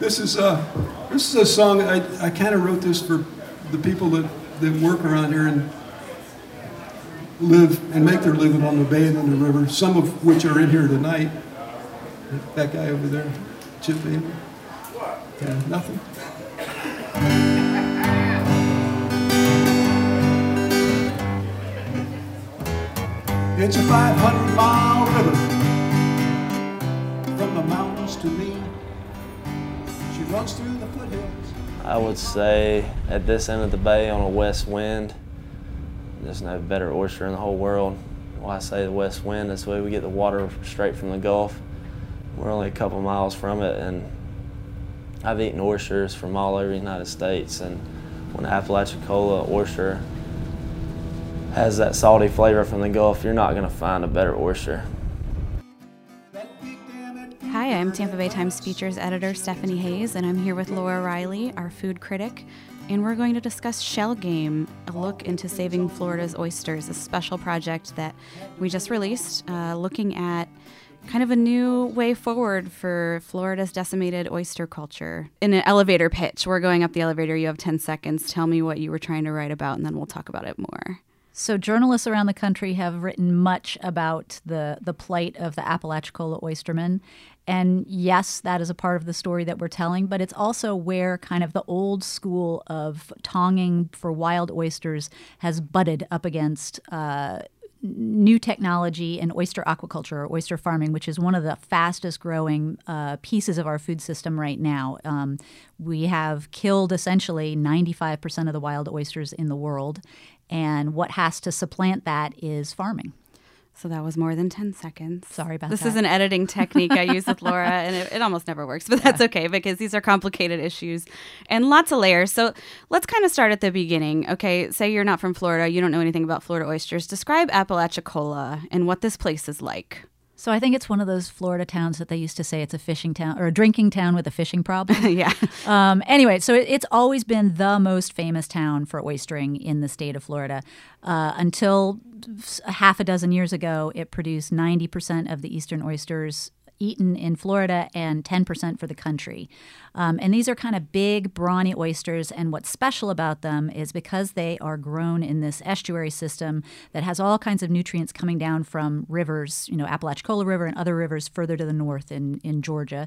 This is uh, this is a song I, I kind of wrote this for the people that, that work around here and live and make their living on the bay and in the river. Some of which are in here tonight. That guy over there, Chip Bailey. Yeah, nothing. It's a 500 mile river from the mountains to me. Runs through the foothills. I would say at this end of the bay on a west wind, there's no better oyster in the whole world. Why I say the west wind, that's the way we get the water straight from the Gulf. We're only a couple miles from it, and I've eaten oysters from all over the United States. And when Apalachicola oyster has that salty flavor from the Gulf, you're not going to find a better oyster. Hi, I'm Tampa Bay Times features editor Stephanie Hayes, and I'm here with Laura Reiley, our food critic, and we're going to discuss Shell Game, a look into saving Florida's oysters, a special project that we just released, uh, looking at kind of a new way forward for Florida's decimated oyster culture. In an elevator pitch, we're going up the elevator, you have 10 seconds. Tell me what you were trying to write about, and then we'll talk about it more. So journalists around the country have written much about the the plight of the Apalachicola oystermen. And yes, that is a part of the story that we're telling, but it's also where kind of the old school of tonging for wild oysters has butted up against uh, new technology in oyster aquaculture or oyster farming, which is one of the fastest growing uh, pieces of our food system right now. Um, we have killed essentially 95% of the wild oysters in the world. And what has to supplant that is farming. So that was more than 10 seconds. Sorry about this that. This is an editing technique I use with Laura, and it, it, almost never works, but that's okay because these are complicated issues and lots of layers. So let's kind of start at the beginning. Okay, say you're not from Florida, you don't know anything about Florida oysters. Describe Apalachicola and what this place is like. So I think it's one of those Florida towns that they used to say it's a fishing town or a drinking town with a fishing problem. yeah. Um, anyway, so it, it's always been the most famous town for oystering in the state of Florida. Uh, until half a dozen years ago, it produced 90% of the eastern oysters eaten in Florida and 10% for the country. Um, and these are kind of big, brawny oysters. And what's special about them is because they are grown in this estuary system that has all kinds of nutrients coming down from rivers, you know, Apalachicola River and other rivers further to the north in, in Georgia.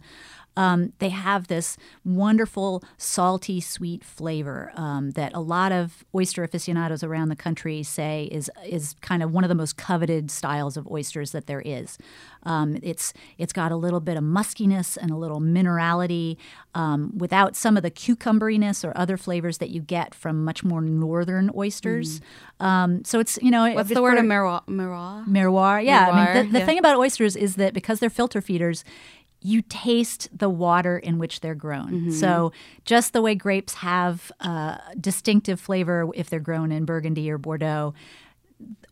Um, they have this wonderful, salty, sweet flavor um, that a lot of oyster aficionados around the country say is is kind of one of the most coveted styles of oysters that there is. Um, it's it's got a little bit of muskiness and a little minerality um, without some of the cucumberiness or other flavors that you get from much more northern oysters. Mm. so it's you know what's the word of merroir? Merroir. Merroir. Yeah. Merroir, I mean, the, the yeah. thing about oysters is that because they're filter feeders you taste the water in which they're grown. Mm-hmm. So, just the way grapes have a distinctive flavor if they're grown in Burgundy or Bordeaux,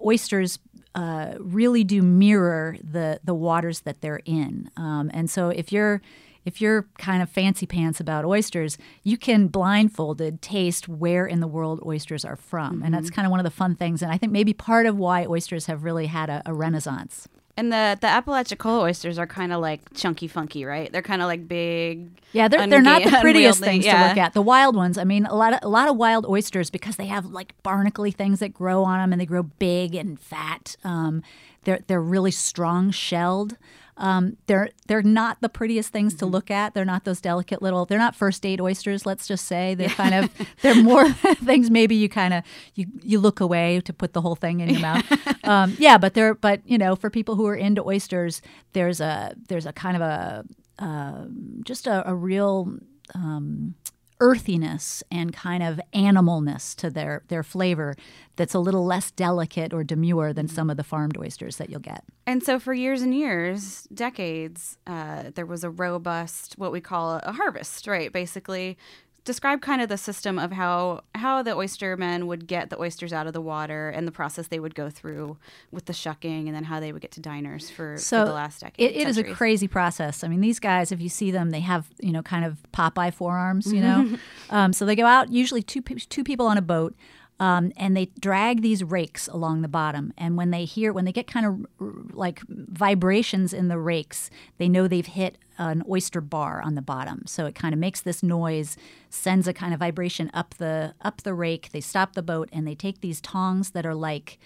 oysters uh, really do mirror the the waters that they're in. Um, and so, if you're if you're kind of fancy pants about oysters, you can blindfolded taste where in the world oysters are from. Mm-hmm. And that's mm-hmm. kind of one of the fun things. And I think maybe part of why oysters have really had a, a renaissance. And the the Apalachicola oysters are kind of like chunky, funky, right? They're kind of like big. Yeah, they're, they're not the prettiest things yeah. to look at. The wild ones, I mean, a lot of a lot of wild oysters because they have like barnacly things that grow on them and they grow big and fat. Um, they're they're really strong shelled. Um, they're they're not the prettiest things to mm-hmm. look at. They're not those delicate little. They're not first date oysters. Let's just say they're kind of they're more things. Maybe you kind of you you look away to put the whole thing in your mouth. Um, yeah, but they're but you know for people who are into oysters, there's a there's a kind of a uh, just a, a real um, earthiness and kind of animalness to their their flavor that's a little less delicate or demure than some of the farmed oysters that you'll get. And so, for years and years, decades, uh, there was a robust, what we call a harvest, right? Basically, describe kind of the system of how how the oystermen would get the oysters out of the water and the process they would go through with the shucking and then how they would get to diners for, so for the last decade. It, it is a crazy process. I mean, these guys, if you see them, they have you know kind of Popeye forearms, you know. um, so they go out usually two two people on a boat. Um, and they drag these rakes along the bottom. And when they hear, when they get kind of like vibrations in the rakes, they know they've hit an oyster bar on the bottom. So it kind of makes this noise, sends a kind of vibration up the up the rake. They stop the boat and they take these tongs that are like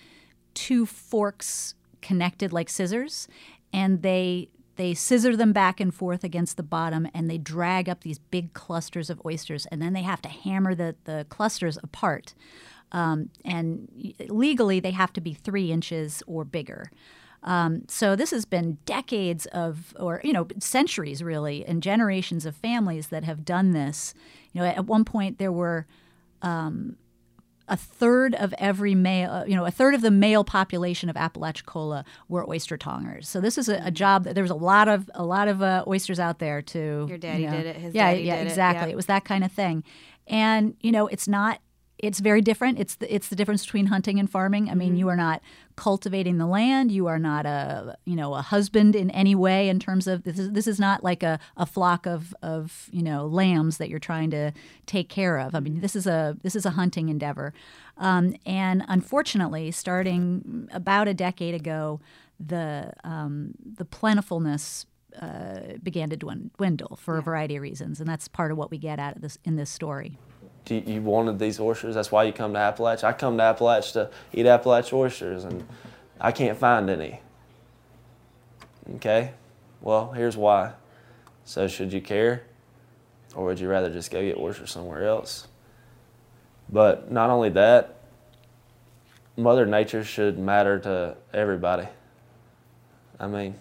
two forks connected like scissors, and they they scissor them back and forth against the bottom and they drag up these big clusters of oysters and then they have to hammer the, the clusters apart um, and legally, they have to be three inches or bigger. Um, so this has been decades of, or you know, centuries really, and generations of families that have done this. You know, at one point there were um, a third of every male, uh, you know, a third of the male population of Apalachicola were oyster tongers. So this is a, a job that there was a lot of a lot of uh, oysters out there to. Your daddy you know, did it. His yeah, daddy yeah, did exactly. It, yep. it was that kind of thing, and you know, it's not it's very different. It's the, it's the difference between hunting and farming. I mean, Mm-hmm. you are not cultivating the land. You are not a you know a husband in any way in terms of this is this is not like a, a flock of of you know lambs that you're trying to take care of. I mean, this is a this is a hunting endeavor, um, and unfortunately, starting about a decade ago, the um, the plentifulness uh, began to dwindle for a variety of reasons, and that's part of what we get out of this in this story. You, you wanted these oysters? That's why you come to Appalachia. I come to Appalachia to eat Appalachia oysters, and I can't find any. Okay, well here's why. So should you care, or would you rather just go get oysters somewhere else? But not only that, Mother Nature should matter to everybody. I mean,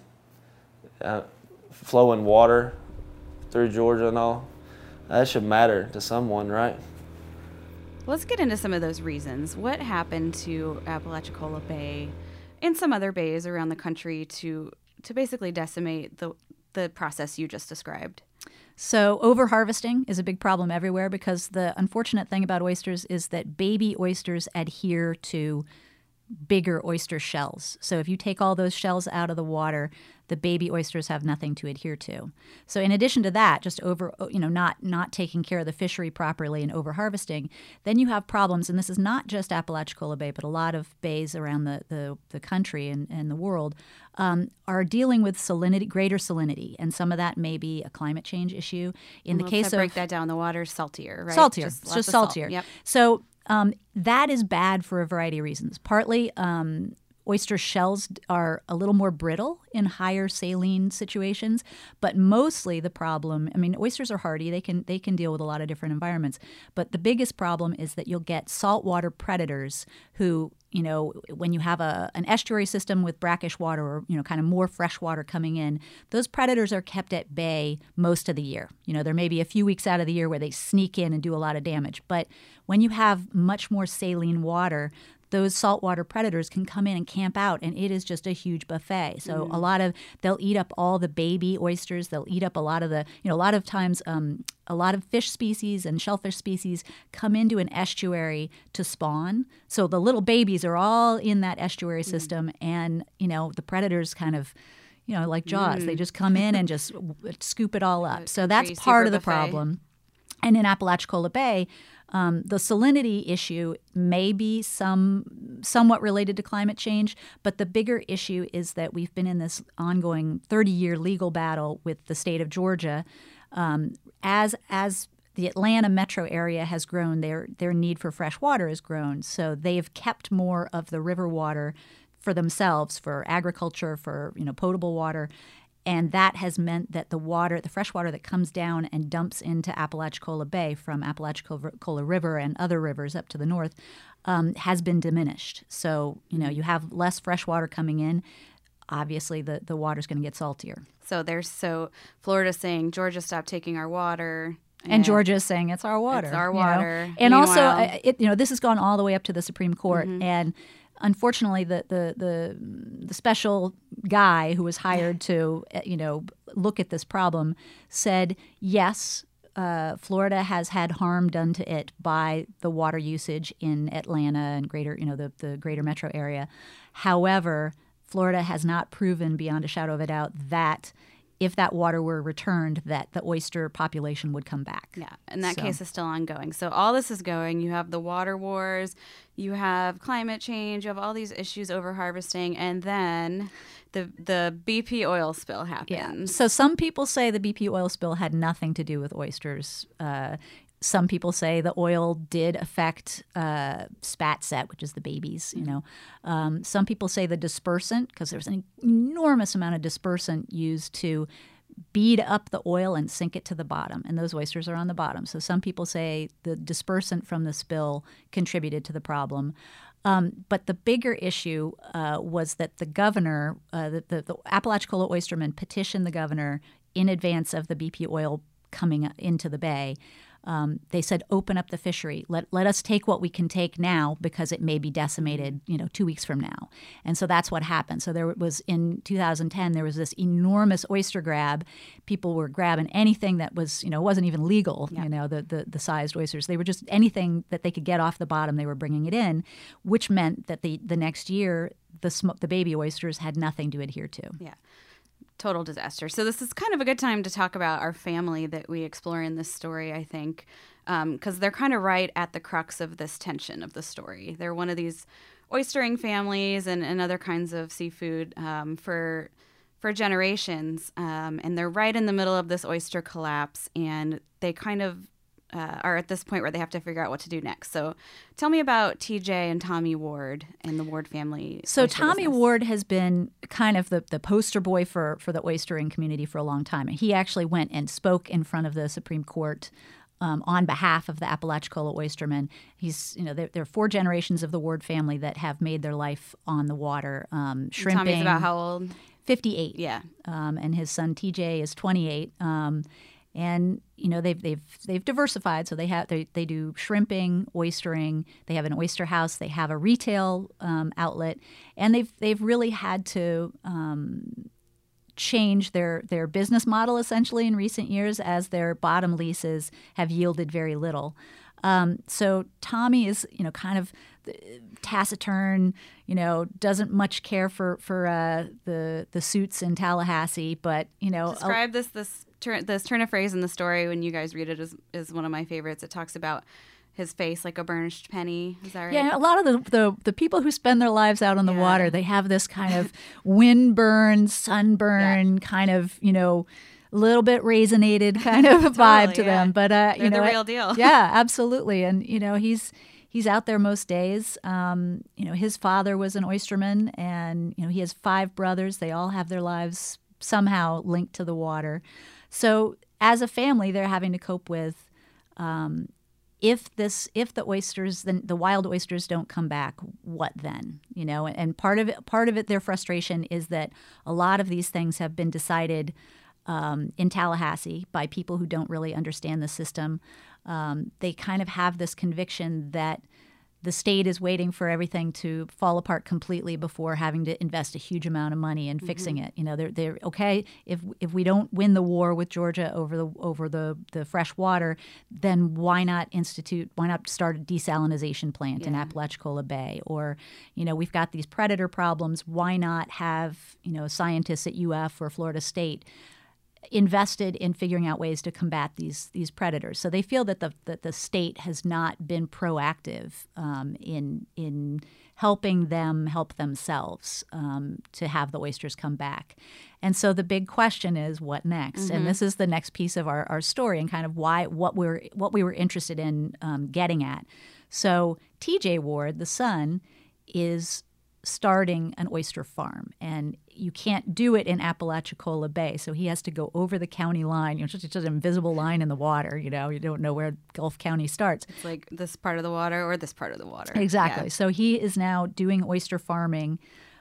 uh, flowing water through Georgia and all, that should matter to someone, right? Let's get into some of those reasons. What happened to Apalachicola Bay and some other bays around the country to to basically decimate the the process you just described? So, overharvesting is a big problem everywhere because the unfortunate thing about oysters is that baby oysters adhere to bigger oyster shells. So, if you take all those shells out of the water, the baby oysters have nothing to adhere to. So, in addition to that, just over, you know, not not taking care of the fishery properly and overharvesting, then you have problems. And this is not just Apalachicola Bay, but a lot of bays around the the, the country and, and the world um, are dealing with salinity, greater salinity, and some of that may be a climate change issue. In the case of break that down, the water's saltier, right? saltier. Just it's lots just of salt. saltier. Yep. So um, that is bad for a variety of reasons. Partly, um, oyster shells are a little more brittle in higher saline situations, but mostly the problem. I mean, oysters are hardy; they can they can deal with a lot of different environments. But the biggest problem is that you'll get saltwater predators who you know, when you have a an estuary system with brackish water or you know, kind of more fresh water coming in, those predators are kept at bay most of the year. You know, there may be a few weeks out of the year where they sneak in and do a lot of damage, but when you have much more saline water, those saltwater predators can come in and camp out and it is just a huge buffet. So a lot of they'll eat up all the baby oysters. They'll eat up a lot of the you know a lot of times um, a lot of fish species and shellfish species come into an estuary to spawn. So the little babies are all in that estuary system and you know the predators kind of you know like jaws they just come in and just scoop it all up. So that's part of the buffet. problem. And in Apalachicola Bay, um, the salinity issue may be some somewhat related to climate change, but the bigger issue is that we've been in this ongoing 30-year legal battle with the state of Georgia um, as as the Atlanta metro area has grown, their their need for fresh water has grown. So they've kept more of the river water for themselves, for agriculture, for you know potable water, and that has meant that the water, the fresh water that comes down and dumps into Apalachicola Bay from Apalachicola River and other rivers up to the north, um, has been diminished. So you know you have less fresh water coming in. Obviously, the the water's going to get saltier. So there's so Florida saying Georgia stop taking our water. And Georgia is saying it's our water. It's our you know? water. And also, Meanwhile- uh, it, you know, this has gone all the way up to the Supreme Court, Mm-hmm. and unfortunately, the, the the the special guy who was hired to uh, you know look at this problem said yes. Uh, Florida has had harm done to it by the water usage in Atlanta and greater, you know, the, the greater metro area. However, Florida has not proven beyond a shadow of a doubt that if that water were returned, that the oyster population would come back. Yeah, and that So- case is still ongoing. So all this is going. You have the water wars, you have climate change, you have all these issues over harvesting, and then the the BP oil spill happens. So some people say the BP oil spill had nothing to do with oysters. Uh, some people say the oil did affect uh, spat set, which is the babies. You know, um, some people say the dispersant because there's an enormous amount of dispersant used to bead up the oil and sink it to the bottom, and those oysters are on the bottom. So some people say the dispersant from the spill contributed to the problem. Um, but the bigger issue uh, was that the governor, uh, the, the, the Apalachicola oystermen, petitioned the governor in advance of the BP oil coming into the bay. Um, they said, "Open up the fishery. Let let us take what we can take now because it may be decimated, you know, two weeks from now." And so that's what happened. So there was in 2010 there was this enormous oyster grab. People were grabbing anything that was, you know, wasn't even legal. You know, the, the the sized oysters. They were just anything that they could get off the bottom. They were bringing it in, which meant that the the next year the sm- the baby oysters had nothing to adhere to. Yeah. Total disaster. So this is kind of a good time to talk about our family that we explore in this story. I think because they're kind of right at the crux of this tension of the story. They're one of these oystering families and, and other kinds of seafood um, for for generations, um, and they're right in the middle of this oyster collapse, and they kind of uh, are at this point where they have to figure out what to do next. So, tell me about TJ and Tommy Ward and the Ward family. So Tommy business. Ward has been kind of the, the poster boy for, for the oystering community for a long time. And he actually went and spoke in front of the Supreme Court um, on behalf of the Apalachicola oystermen. He's, you know, there, there are four generations of the Ward family that have made their life on the water. Um, shrimping. Tommy's about how old? 58. Yeah. Um, and his son TJ is 28. Um, and you know they've they've they've diversified, so they have they, they do shrimping, oystering. They have an oyster house. They have a retail um, outlet, and they've they've really had to um, change their their business model essentially in recent years as their bottom leases have yielded very little. Um, so Tommy is you know kind of taciturn, you know, doesn't much care for for uh, the the suits in Tallahassee, but you know, a- Describe this this turn this turn of phrase in the story when you guys read it is is one of my favorites. It talks about his face like a burnished penny. Is that right? Yeah, a lot of the, the the people who spend their lives out on the Yeah. water, they have this kind of windburn, sunburn, kind of you know, a little bit raisinated kind of vibe to yeah. them. But uh, They're you the know, real deal. yeah, absolutely. And you know, he's he's out there most days. Um, you know, his father was an oysterman, and you know, he has five brothers. They all have their lives somehow linked to the water. So as a family, they're having to cope with um, if this if the oysters then the wild oysters don't come back what then you know? And part of it part of it their frustration is that a lot of these things have been decided um, in Tallahassee by people who don't really understand the system. Um, they kind of have this conviction that the state is waiting for everything to fall apart completely before having to invest a huge amount of money in fixing mm-hmm. it. You know, they're they're okay if if we don't win the war with Georgia over the over the the fresh water, then why not institute? Why not start a desalinization plant in Apalachicola Bay? Or, you know, we've got these predator problems. Why not have you know scientists at UF or Florida State? Invested in figuring out ways to combat these these predators. So they feel that the that the state has not been proactive um, in in helping them help themselves um, to have the oysters come back. And so the big question is what next? And this is the next piece of our, our story and kind of why what we're what we were interested in um, getting at. So TJ Ward, the son, is starting an oyster farm and you can't do it in Apalachicola Bay so he has to go over the county line you know just, just an invisible line in the water you know you don't know where Gulf County starts It's like this part of the water or this part of the water. exactly Yeah. so he is now doing oyster farming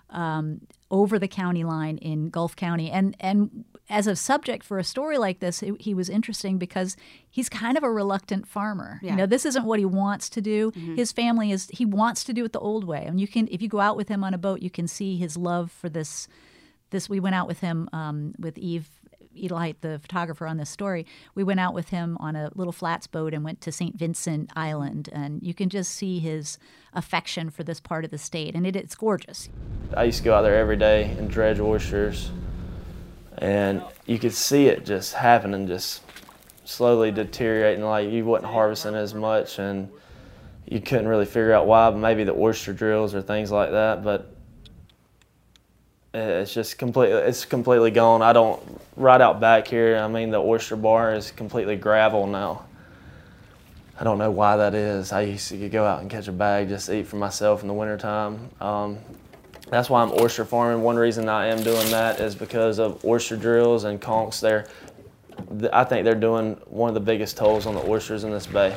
um, over the county line in Gulf County. And and as a subject for a story like this he, he was interesting because he's kind of a reluctant farmer. Yeah. you know this isn't what he wants to do. His family is he wants to do it the old way. And you can if you go out with him on a boat you can see his love for this this we went out with him um, with Eve Edelheit, the photographer on this story. We went out with him on a little flats boat and went to St. Vincent Island, and you can just see his affection for this part of the state, and it, it's gorgeous. I used to go out there every day and dredge oysters. and you could see it just happening, just slowly deteriorating. Like you wasn't harvesting as much, and you couldn't really figure out why. but Maybe the oyster drills or things like that, but it's just completely it's completely gone. I don't right out back here. I mean, the oyster bar is completely gravel now. I don't know why that is. I used to go out and catch a bag just eat for myself in the wintertime. Um, that's why I'm oyster farming. One reason I am doing that is because of oyster drills and conchs. There, I think they're doing one of the biggest tolls on the oysters in this bay.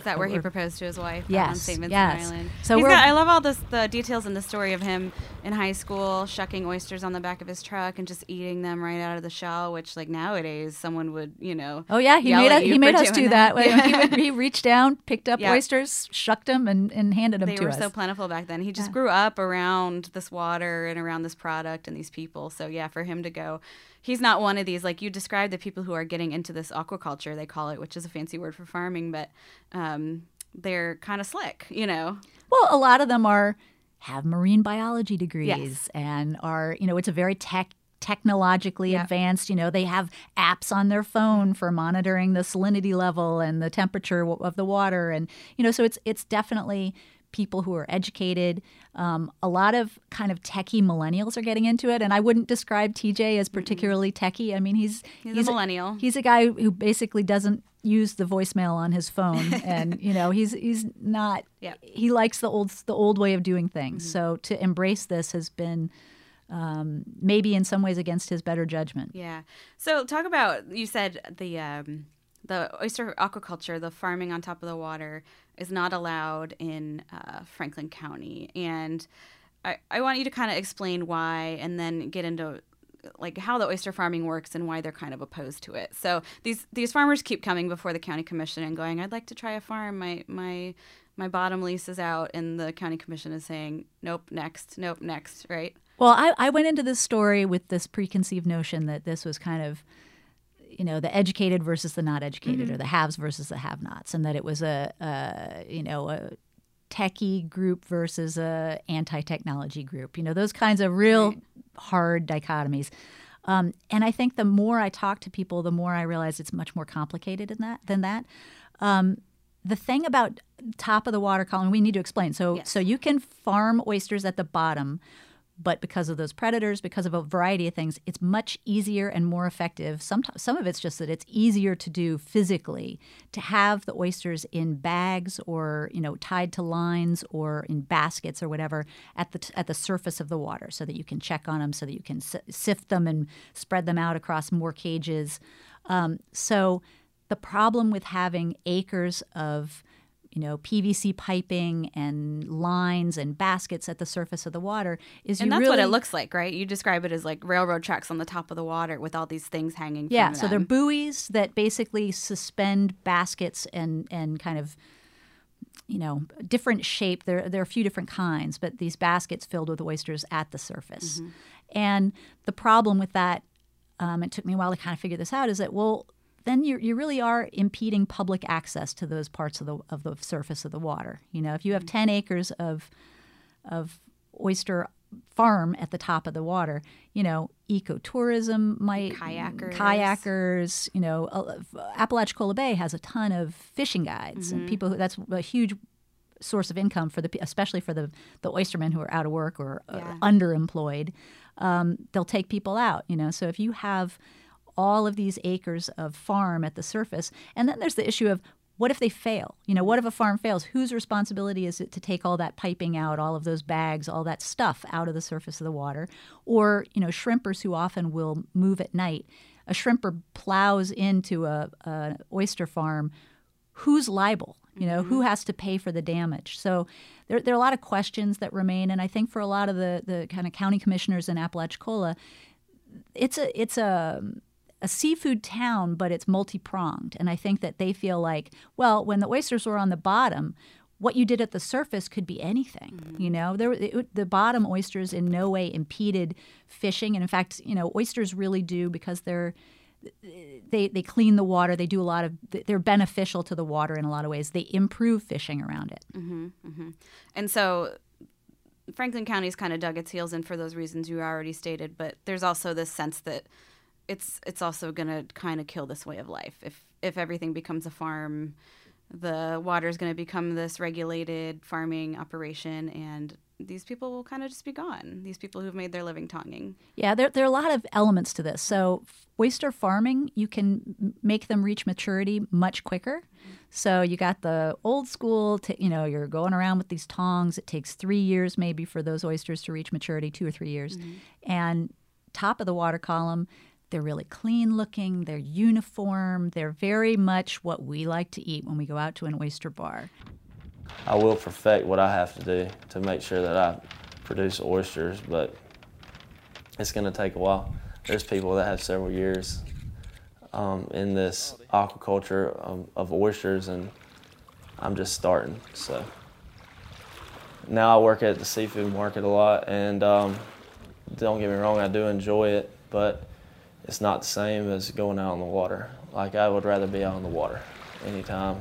Is that where he proposed to his wife on St. Vincent yes. Island? So got, I love all this the details in the story of him in high school shucking oysters on the back of his truck and just eating them right out of the shell. Which like nowadays someone would you know. Oh yeah, he made us, he made us do that. Yeah. He, would, he reached down, picked up Yeah. oysters, shucked them, and, and handed them they to us. They were so plentiful back then. He just Yeah. grew up around this water and around this product and these people. So yeah, for him to go, he's not one of these like you described the people who are getting into this aquaculture they call it, which is a fancy word for farming, but um, they're kind of slick, you know. Well, a lot of them are have marine biology degrees and are you know it's a very tech technologically Yeah. advanced you know they have apps on their phone for monitoring the salinity level and the temperature of the water and you know so it's it's definitely people who are educated. Um, a lot of kind of techie millennials are getting into it and i wouldn't describe tj as particularly techie. I mean he's He's a millennial. he's a guy who basically doesn't use the voicemail on his phone and you know he's he's not Yep. he likes the old the old way of doing things. So to embrace this has been um, maybe in some ways against his better judgment. Yeah. So talk about you said the um, the oyster aquaculture, the farming on top of the water, is not allowed in uh, Franklin County, and I, I want you to kind of explain why, and then get into like how the oyster farming works and why they're kind of opposed to it. So these these farmers keep coming before the county commission and going, "I'd like to try a farm. My my my bottom lease is out," and the county commission is saying, "Nope, next. Nope, next." Right? well I, I went into this story with this preconceived notion that this was kind of you know the educated versus the not educated or the haves versus the have nots and that it was a, a you know a techie group versus a anti-technology group you know those kinds of real hard dichotomies. Um, and i think the more i talk to people the more i realize it's much more complicated than that than that. Um, the thing about top of the water column we need to explain. So Yes. so you can farm oysters at the bottom but because of those predators, because of a variety of things, it's much easier and more effective. Sometimes some of it's just that it's easier to do physically to have the oysters in bags or you know tied to lines or in baskets or whatever at the at the surface of the water, so that you can check on them, so that you can si- sift them and spread them out across more cages. Um, so the problem with having acres of you know PVC piping and lines and baskets at the surface of the water is And that's really what it looks like, right? You describe it as like railroad tracks on the top of the water with all these things hanging. yeah so they're buoys that basically suspend baskets and and kind of you know different shape there there are a few different kinds but these baskets filled with oysters at the surface and the problem with that um, it took me a while to kind of figure this out is that well then you you really are impeding public access to those parts of the of the surface of the water you know if you have 10 acres of of oyster farm at the top of the water, you know, ecotourism might Kayakers. kayakers, you know, uh, Apalachicola Bay has a ton of fishing guides and people who that's a huge source of income for the pe- especially for the the oystermen who are out of work or uh, underemployed. Um, they'll take people out, you know. So if you have all of these acres of farm at the surface, and then there's the issue of what if they fail? You know, what if a farm fails? Whose responsibility is it to take all that piping out, all of those bags, all that stuff out of the surface of the water? Or, you know, shrimpers who often will move at night. A shrimper plows into a, a oyster farm. Who's liable? You know, who mm-hmm. has to pay for the damage? So there, there are a lot of questions that remain. And I think for a lot of the, the kind of county commissioners in Apalachicola, it's a it's a a seafood town, but it's multi pronged, and I think that they feel like, well, when the oysters were on the bottom, what you did at the surface could be anything. Mm-hmm. You know, there it, the bottom oysters in no way impeded fishing, and in fact, you know, oysters really do because they're they they clean the water. They do a lot of they're beneficial to the water in a lot of ways. They improve fishing around it. Mm-hmm, mm-hmm. And so Franklin County's kind of dug its heels in for those reasons you already stated, but there's also this sense that it's it's also going to kind of kill this way of life if if everything becomes a farm. The water is going to become this regulated farming operation, and these people will kind of just be gone. These people who've made their living tonging. Yeah, there, there are a lot of elements to this. So, oyster farming, you can make them reach maturity much quicker. So, you got the old school, t- you know, you're going around with these tongs. It takes three years maybe for those oysters to reach maturity, two or three years. Mm-hmm. And top of the water column, they're really clean looking, they're uniform, they're very much what we like to eat when we go out to an oyster bar. I will perfect what I have to do to make sure that I produce oysters, but it's going to take a while. There's people that have several years um, in this aquaculture of, of, oysters, and I'm just starting. So now I work at the seafood market a lot, and um, don't get me wrong, I do enjoy it, but it's not the same as going out on the water. Like I would rather be out on the water anytime.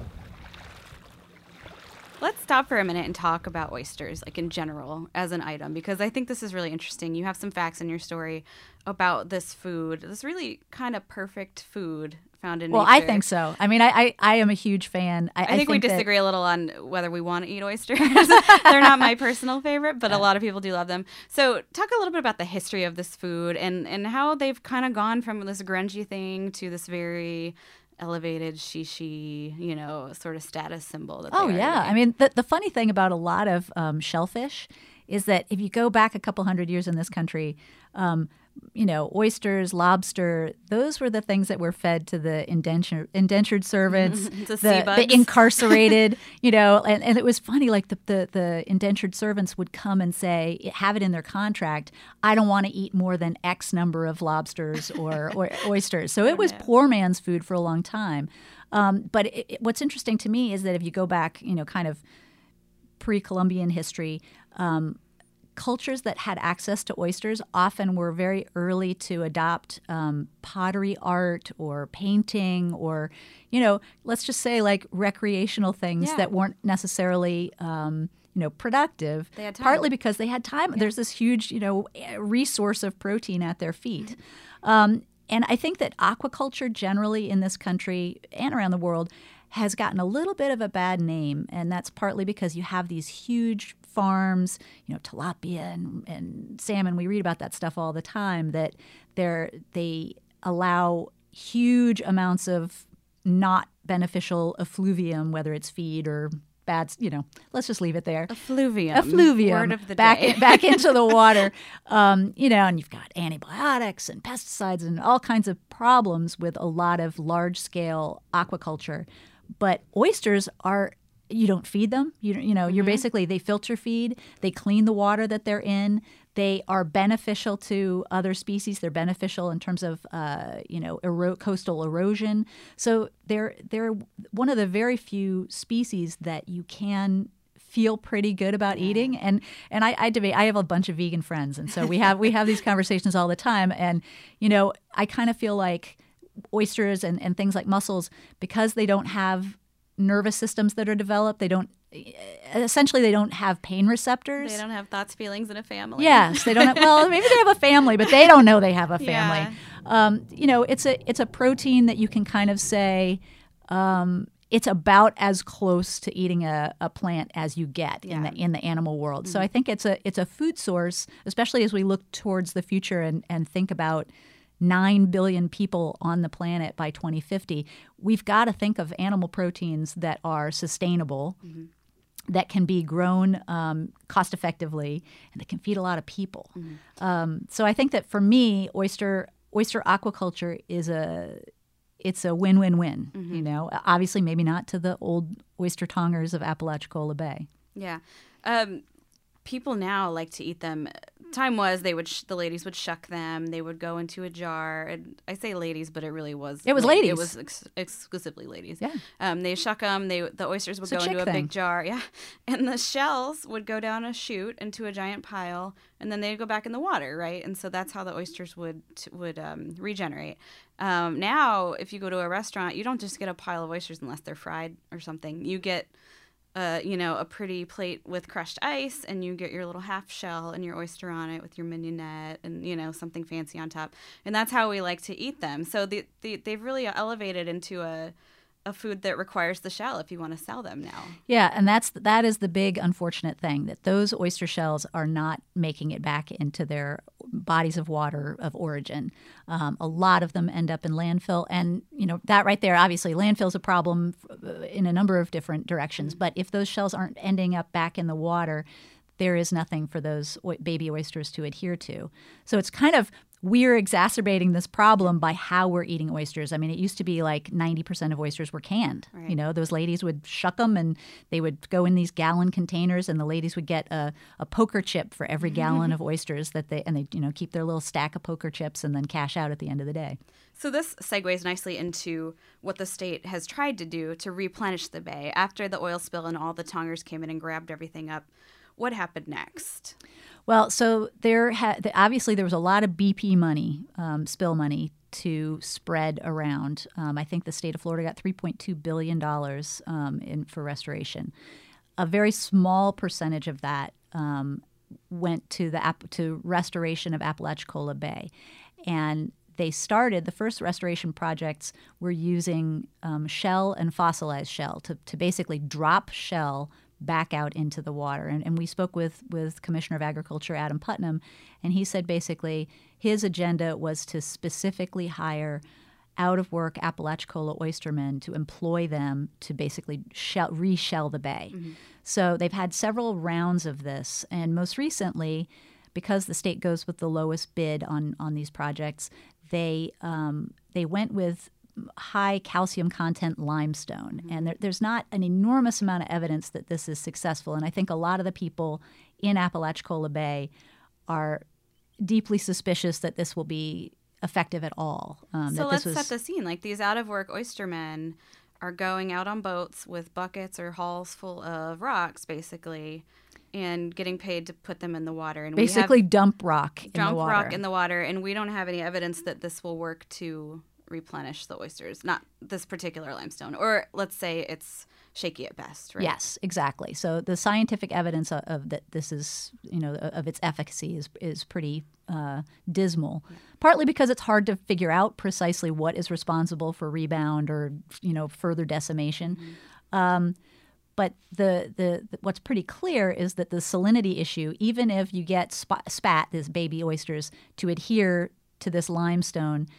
Let's stop for a minute and talk about oysters, like in general, as an item, because I think this is really interesting. You have some facts in your story about this food, this really kind of perfect food found in well, nature. I think so. I mean, I, I, I am a huge fan. I, I, think, I think, we disagree that... a little on whether we want to eat oysters. They're not my personal favorite, but a lot of people do love them. So, talk a little bit about the history of this food and, and how they've kind of gone from this grungy thing to this very elevated shishi, you know, sort of status symbol. That oh yeah, I mean the the funny thing about a lot of um, shellfish is that if you go back a couple hundred years in this country, um, you know, oysters, lobster, those were the things that were fed to the indentured, indentured servants, the, the, incarcerated, you know, and, and it was funny, like the, the, the indentured servants would come and say, have it in their contract, I don't want to eat more than X number of lobsters or, or oysters. So it was poor man's food for a long time. Um, but it, it, what's interesting to me is that if you go back, you know, kind of pre Columbian history, um, cultures that had access to oysters often were very early to adopt um, pottery art or painting or, you know, let's just say like recreational things yeah. that weren't necessarily. Um, you know, productive. Partly because they had time. Yeah. There's this huge, you know, resource of protein at their feet. Um, and I think that aquaculture generally in this country and around the world has gotten a little bit of a bad name, and that's partly because you have these huge farms, you know, tilapia and, and salmon. We read about that stuff all the time. That they're they allow huge amounts of not beneficial effluvium, whether it's feed or bad, you know, let's just leave it there. Effluvium. Effluvium. Word of the back, day. back into the water. Um, you know, and you've got antibiotics and pesticides and all kinds of problems with a lot of large scale aquaculture. But oysters are you don't feed them. You you know, mm-hmm. you're basically they filter feed, they clean the water that they're in. They are beneficial to other species. They're beneficial in terms of uh, you know ero- coastal erosion. So they're they're one of the very few species that you can feel pretty good about eating and and I, I debate I have a bunch of vegan friends and so we have we have these conversations all the time and you know I kind of feel like oysters and, and things like mussels because they don't have nervous systems that are developed. They don't essentially they don't have pain receptors. They don't have thoughts, feelings, in a family. Yes, they don't. Have, well, maybe they have a family, but they don't know they have a family. Yeah. Um, you know, it's a it's a protein that you can kind of say. Um, it's about as close to eating a, a plant as you get yeah. in the in the animal world. Mm-hmm. So I think it's a it's a food source, especially as we look towards the future and, and think about 9 billion people on the planet by 2050, we've got to think of animal proteins that are sustainable. Mm-hmm. That can be grown um, cost effectively and that can feed a lot of people. Mm-hmm. Um, so I think that for me, oyster oyster aquaculture is a it's a win-win-win. Mm-hmm. You know, obviously maybe not to the old oyster tongers of Apalachicola Bay. Yeah. Um, people now like to eat them. Time was they would sh- the ladies would shuck them. They would go into a jar. And I say ladies, but it really was it was ladies. It was ex- exclusively ladies. Yeah. Um, they shuck them. They the oysters would it's go a into a thing. big jar. Yeah. And the shells would go down a chute into a giant pile, and then they'd go back in the water, right? And so that's how the oysters would would um, regenerate. Um, now, if you go to a restaurant, you don't just get a pile of oysters unless they're fried or something. You get you know, a pretty plate with crushed ice, and you get your little half shell and your oyster on it with your mignonette and you know something fancy on top, and that's how we like to eat them. So the, the they've really elevated into a a food that requires the shell if you want to sell them now. Yeah, and that's that is the big unfortunate thing that those oyster shells are not making it back into their bodies of water of origin. Um, a lot of them end up in landfill, and you know that right there. Obviously, landfill is a problem uh, in a number of different directions. But if those shells aren't ending up back in the water, there is nothing for those baby oysters to adhere to. So it's kind of we're exacerbating this problem by how we're eating oysters. I mean, it used to be like 90% of oysters were canned. Right. You know, those ladies would shuck them and they would go in these gallon containers and the ladies would get a, a poker chip for every gallon of oysters that they, and they, you know, keep their little stack of poker chips and then cash out at the end of the day. So this segues nicely into what the state has tried to do to replenish the bay. After the oil spill and all the tongers came in and grabbed everything up, what happened next? Well, so there had obviously there was a lot of BP money, um, spill money to spread around. Um, I think the state of Florida got 3.2 billion dollars um, in for restoration. A very small percentage of that um, went to the to restoration of Apalachicola Bay, and they started the first restoration projects were using um, shell and fossilized shell to, to basically drop shell back out into the water. And, and we spoke with, with Commissioner of Agriculture Adam Putnam, and he said basically his agenda was to specifically hire out of work Apalachicola oystermen to employ them to basically shell, reshell the bay. Mm-hmm. So they've had several rounds of this, and most recently, because the state goes with the lowest bid on on these projects, they um, they went with high calcium content limestone. Mm-hmm. And there, there's not an enormous amount of evidence that this is successful. And I think a lot of the people in Apalachicola Bay are deeply suspicious that this will be effective at all. Um, so let's was... set the scene. Like these out of work oystermen are going out on boats with buckets or hauls full of rocks, basically, and getting paid to put them in the water. And basically dump rock in dump rock in the water. And we don't have any evidence that this will work to replenish the oysters, not this particular limestone, or let's say it's shaky at best, right? Yes, exactly. So the scientific evidence of, of that this is, you know, of its efficacy is is pretty uh, dismal. Yeah. Partly because it's hard to figure out precisely what is responsible for rebound or you know further decimation. Mm-hmm. Um, but the, the, the, what's pretty clear is that the salinity issue, even if you get spat, spat, this baby oysters, to adhere to this limestone,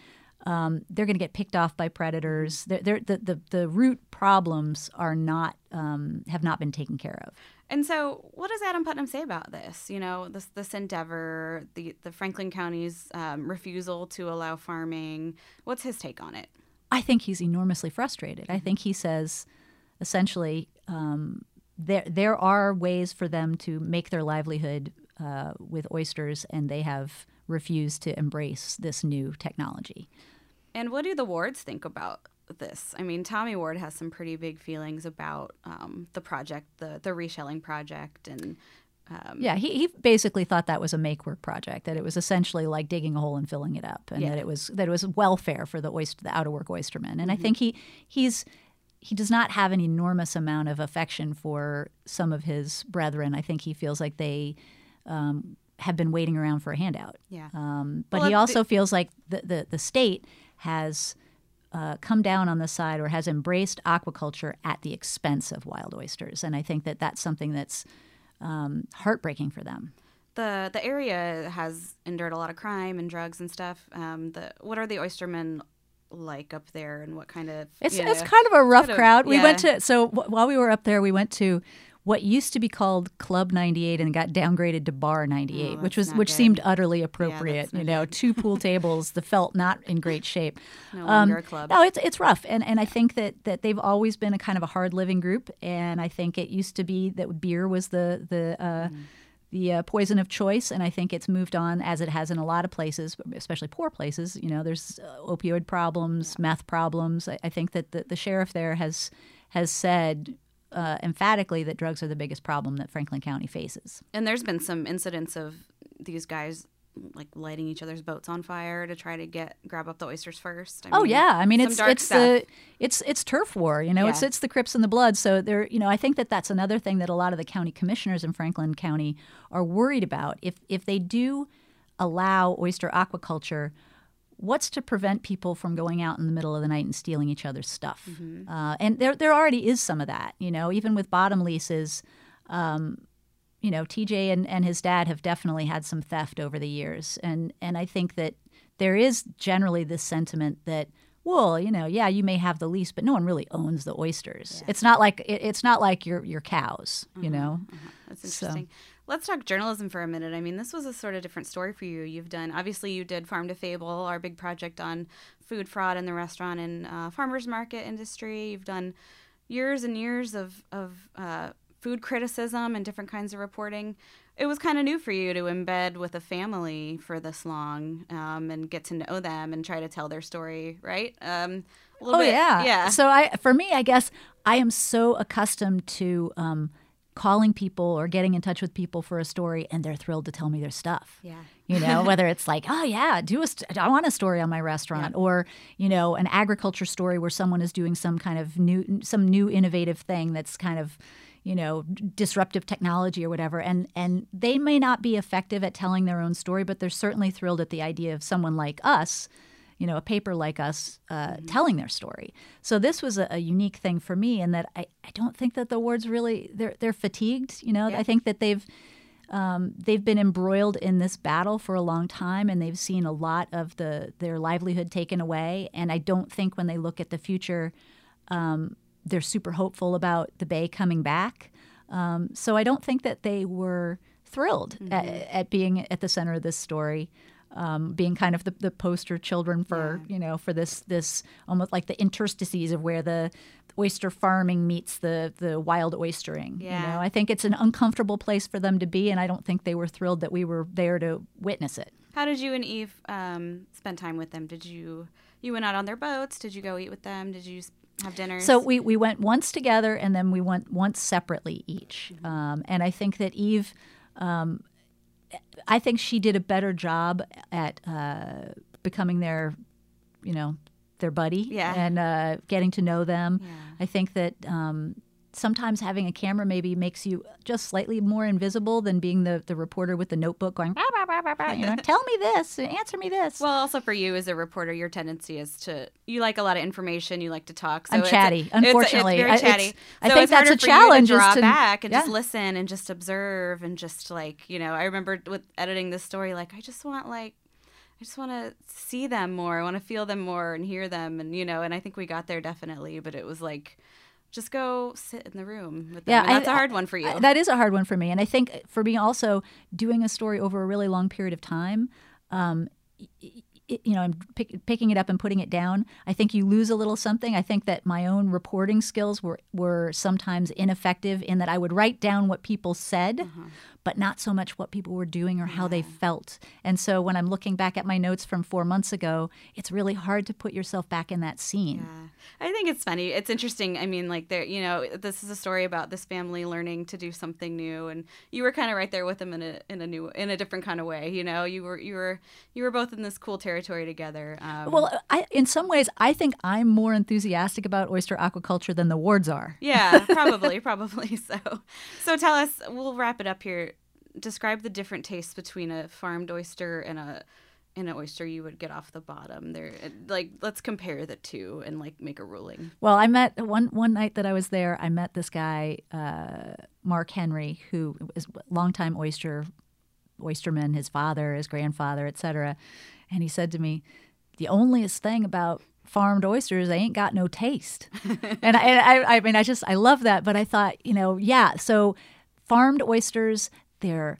um, they're going to get picked off by predators. They're, they're, the, the, the root problems are not um, have not been taken care of. And so, what does Adam Putnam say about this? You know, this this endeavor, the the Franklin County's um, refusal to allow farming. What's his take on it? I think he's enormously frustrated. I think he says, essentially, um, there there are ways for them to make their livelihood uh, with oysters, and they have refused to embrace this new technology. And what do the wards think about this? I mean, Tommy Ward has some pretty big feelings about um, the project, the the reshelling project, and um, yeah, he, he basically thought that was a make work project. That it was essentially like digging a hole and filling it up, and yeah. that it was that it was welfare for the oyster, the out of work oystermen. And mm-hmm. I think he he's he does not have an enormous amount of affection for some of his brethren. I think he feels like they um, have been waiting around for a handout. Yeah. Um, but well, he also the, feels like the, the, the state has uh, come down on the side or has embraced aquaculture at the expense of wild oysters. And I think that that's something that's um, heartbreaking for them. The, the area has endured a lot of crime and drugs and stuff. Um, the, what are the oystermen like up there and what kind of it's, know, it's kind of a rough crowd of, yeah. we went to so w- while we were up there we went to what used to be called Club 98 and got downgraded to Bar 98, oh, which was which good. seemed utterly appropriate. Yeah, you know, two pool tables, the felt not in great shape. No um, a club. No, it's it's rough, and and I think that that they've always been a kind of a hard living group, and I think it used to be that beer was the the. Uh, mm. The uh, poison of choice, and I think it's moved on as it has in a lot of places, especially poor places. You know, there's uh, opioid problems, meth problems. I, I think that the, the sheriff there has has said uh, emphatically that drugs are the biggest problem that Franklin County faces. And there's been some incidents of these guys like lighting each other's boats on fire to try to get grab up the oysters first. I Oh yeah, I mean it's it's stuff. the it's it's turf war, you know. It's Yeah. it's the Crips and the Bloods. So there, you know, I think that that's another thing that a lot of the county commissioners in Franklin County are worried about. If if they do allow oyster aquaculture, what's to prevent people from going out in the middle of the night and stealing each other's stuff? Uh, and there there already is some of that, you know, even with bottom leases. Um, you know, TJ and, and his dad have definitely had some theft over the years. And and I think that there is generally this sentiment that, well, you know, yeah, you may have the lease, but no one really owns the oysters. It's not like it, it's not like your your cows, you know. That's So- interesting. Let's talk journalism for a minute. I mean, this was a sort of different story for you. You've done, obviously, you did Farm to Fable, our big project on food fraud in the restaurant and uh, farmers market industry. You've done years and years of, of uh, food criticism and different kinds of reporting. It was kind of new for you to embed with a family for this long um, and get to know them and try to tell their story, right? Um, a little Oh bit- yeah, yeah. So I, for me, I guess I am so accustomed to um, calling people or getting in touch with people for a story, and they're thrilled to tell me their stuff. Yeah. You know, whether it's like, oh yeah, do a, st- I want a story on my restaurant, or you know, an agriculture story where someone is doing some kind of new, some new innovative thing that's kind of you know disruptive technology or whatever and and they may not be effective at telling their own story but they're certainly thrilled at the idea of someone like us you know, a paper like us uh, telling their story. So this was a, a unique thing for me in that I, I don't think that the Wards really they're they're fatigued. You know, I think that they've um, they've been embroiled in this battle for a long time, and they've seen a lot of the their livelihood taken away. And I don't think when they look at the future, um, they're super hopeful about the Bay coming back. Um, so I don't think that they were thrilled at, at being at the center of this story um, being kind of the, the poster children for you know for this this almost like the interstices of where the oyster farming meets the the wild oystering. You Yeah. know, I think it's an uncomfortable place for them to be, and I don't think they were thrilled that we were there to witness it. How did you and Eve um, spend time with them? Did you you went out on their boats? Did you go eat with them? Did you have dinners? So we, we went once together and then we went once separately each. Um, and I think that Eve, um, I think she did a better job at uh, becoming their, you know, their buddy Yeah. and uh, getting to know them. Yeah. I think that um, sometimes having a camera maybe makes you just slightly more invisible than being the, the reporter with the notebook going, "Bah, bah, bah, bah, bah," you know, tell me this, answer me this. well, also for you as a reporter, your tendency is to you like a lot of information. You like to talk. So I'm it's a- chatty, it's- unfortunately. it's, I- very chatty. I so think it's harder that's a challenge to draw to- back and just listen and just observe and just like you know. I remember with editing this story, like I just want like. I just want to see them more. I want to feel them more and hear them, and you know. And I think we got there definitely, but it was like, just go sit in the room with them. Yeah, and that's a hard one for you. I- that is a hard one for me, and I think for me also doing a story over a really long period of time. Um, y- you know, I'm pick, picking it up and putting it down. I think you lose a little something. I think that my own reporting skills were were sometimes ineffective in that I would write down what people said, but not so much what people were doing or how they felt. And so when I'm looking back at my notes from four months ago, it's really hard to put yourself back in that scene. Yeah. I think it's funny. It's interesting. I mean, like there, you know, this is a story about this family learning to do something new, and you were kind of right there with them in a in a new in a different kind of way. You know, you were you were you were both in this cool territory together. Um, Well, I, in some ways, I think I'm more enthusiastic about oyster aquaculture than the Wards are. yeah, probably, probably so. So tell us. We'll wrap it up here. Describe the different tastes between a farmed oyster and a and an oyster you would get off the bottom. There, like, let's compare the two and like make a ruling. Well, I met one one night that I was there. I met this guy, uh, Mark Henry, who is a longtime oyster oysterman. His father, his grandfather, etc. And he said to me, "The onlyest thing about farmed oysters, they ain't got no taste." and I, and I, I mean, I just I love that. But I thought, you know, yeah. So farmed oysters, they're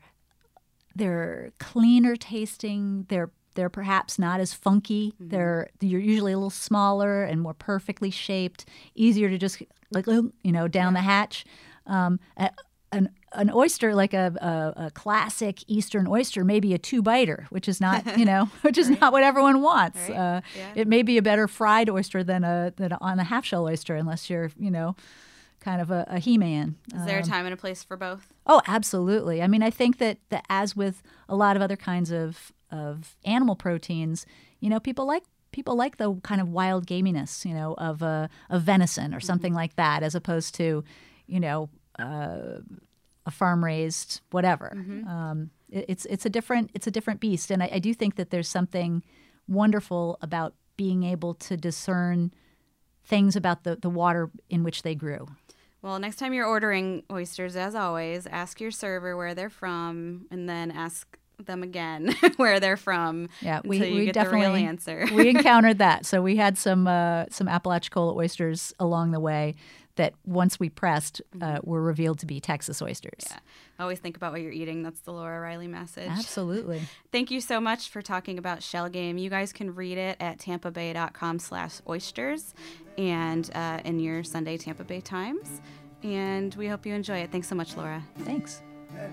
they're cleaner tasting. They're they're perhaps not as funky. They're you're usually a little smaller and more perfectly shaped, easier to just like you know down the hatch. Um, a- an an oyster like a, a, a classic Eastern oyster, maybe a two biter, which is not you know which is not what everyone wants. Right. Uh, Yeah. It may be a better fried oyster than a than a, on a half shell oyster, unless you're you know kind of a, a he man. Is there a time and a place for both? Oh, absolutely. I mean, I think that, that as with a lot of other kinds of of animal proteins, you know, people like people like the kind of wild gaminess, you know, of a of venison or something like that, as opposed to, you know, uh, a farm raised whatever. Um, it- it's it's a different it's a different beast, and I, I do think that there's something wonderful about being able to discern things about the, the water in which they grew. Well, next time you're ordering oysters, as always, ask your server where they're from, and then ask them again where they're from. Yeah, we, we definitely answer. we encountered that. So we had some uh, some Apalachicola oysters along the way that once we pressed uh, were revealed to be Texas oysters. Yeah. Always think about what you're eating. That's the Laura Reiley message. Absolutely. Thank you so much for talking about Shell Game. You guys can read it at tampabay.com slash oysters and uh, in your Sunday Tampa Bay Times. And we hope you enjoy it. Thanks so much, Laura. Thanks. At